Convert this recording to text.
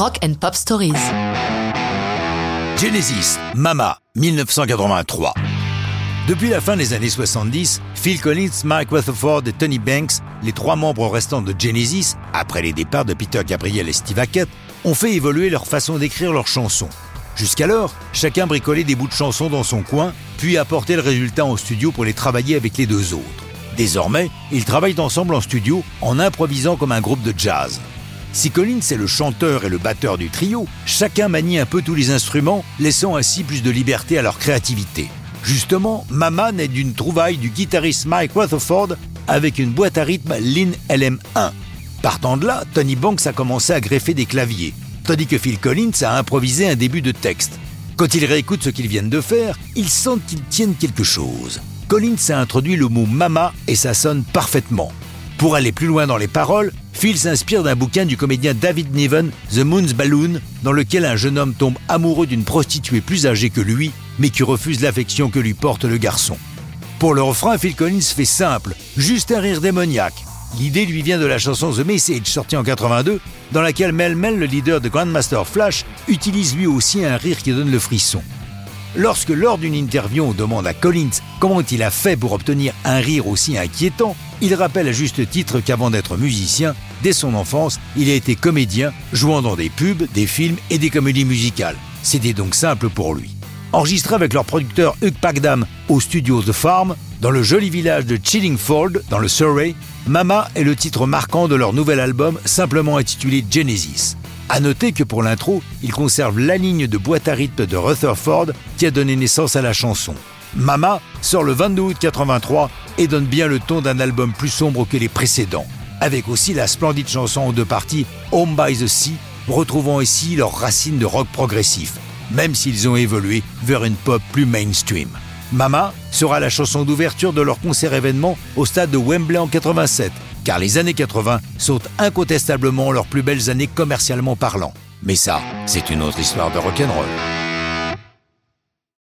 Rock and Pop Stories. Genesis, Mama, 1983. Depuis la fin des années 70, Phil Collins, Mike Rutherford et Tony Banks, les trois membres restants de Genesis, après les départs de Peter Gabriel et Steve Hackett, ont fait évoluer leur façon d'écrire leurs chansons. Jusqu'alors, chacun bricolait des bouts de chansons dans son coin, puis apportait le résultat en studio pour les travailler avec les deux autres. Désormais, ils travaillent ensemble en studio en improvisant comme un groupe de jazz. Si Collins est le chanteur et le batteur du trio, chacun manie un peu tous les instruments, laissant ainsi plus de liberté à leur créativité. Justement, Mama naît d'une trouvaille du guitariste Mike Rutherford avec une boîte à rythme Lin LM1. Partant de là, Tony Banks a commencé à greffer des claviers, tandis que Phil Collins a improvisé un début de texte. Quand ils réécoutent ce qu'ils viennent de faire, ils sentent qu'ils tiennent quelque chose. Collins a introduit le mot mama et ça sonne parfaitement. Pour aller plus loin dans les paroles, Phil s'inspire d'un bouquin du comédien David Niven, The Moon's Balloon, dans lequel un jeune homme tombe amoureux d'une prostituée plus âgée que lui, mais qui refuse l'affection que lui porte le garçon. Pour le refrain, Phil Collins fait simple, juste un rire démoniaque. L'idée lui vient de la chanson The Message sortie en 82, dans laquelle Mel Mel, le leader de Grandmaster Flash, utilise lui aussi un rire qui donne le frisson. Lorsque lors d'une interview on demande à Collins comment il a fait pour obtenir un rire aussi inquiétant, il rappelle à juste titre qu'avant d'être musicien, dès son enfance, il a été comédien, jouant dans des pubs, des films et des comédies musicales. C'était donc simple pour lui. Enregistré avec leur producteur Hugh Pagdam au studio The Farm, dans le joli village de Chillingford, dans le Surrey, Mama est le titre marquant de leur nouvel album simplement intitulé Genesis. À noter que pour l'intro, ils conservent la ligne de boîte à rythme de Rutherford qui a donné naissance à la chanson. Mama sort le 22 août 83 et donne bien le ton d'un album plus sombre que les précédents, avec aussi la splendide chanson en deux parties Home by the Sea, retrouvant ici leurs racines de rock progressif, même s'ils ont évolué vers une pop plus mainstream. Mama sera la chanson d'ouverture de leur concert événement au stade de Wembley en 87, car les années 80 sont incontestablement leurs plus belles années commercialement parlant. Mais ça, c'est une autre histoire de rock'n'roll.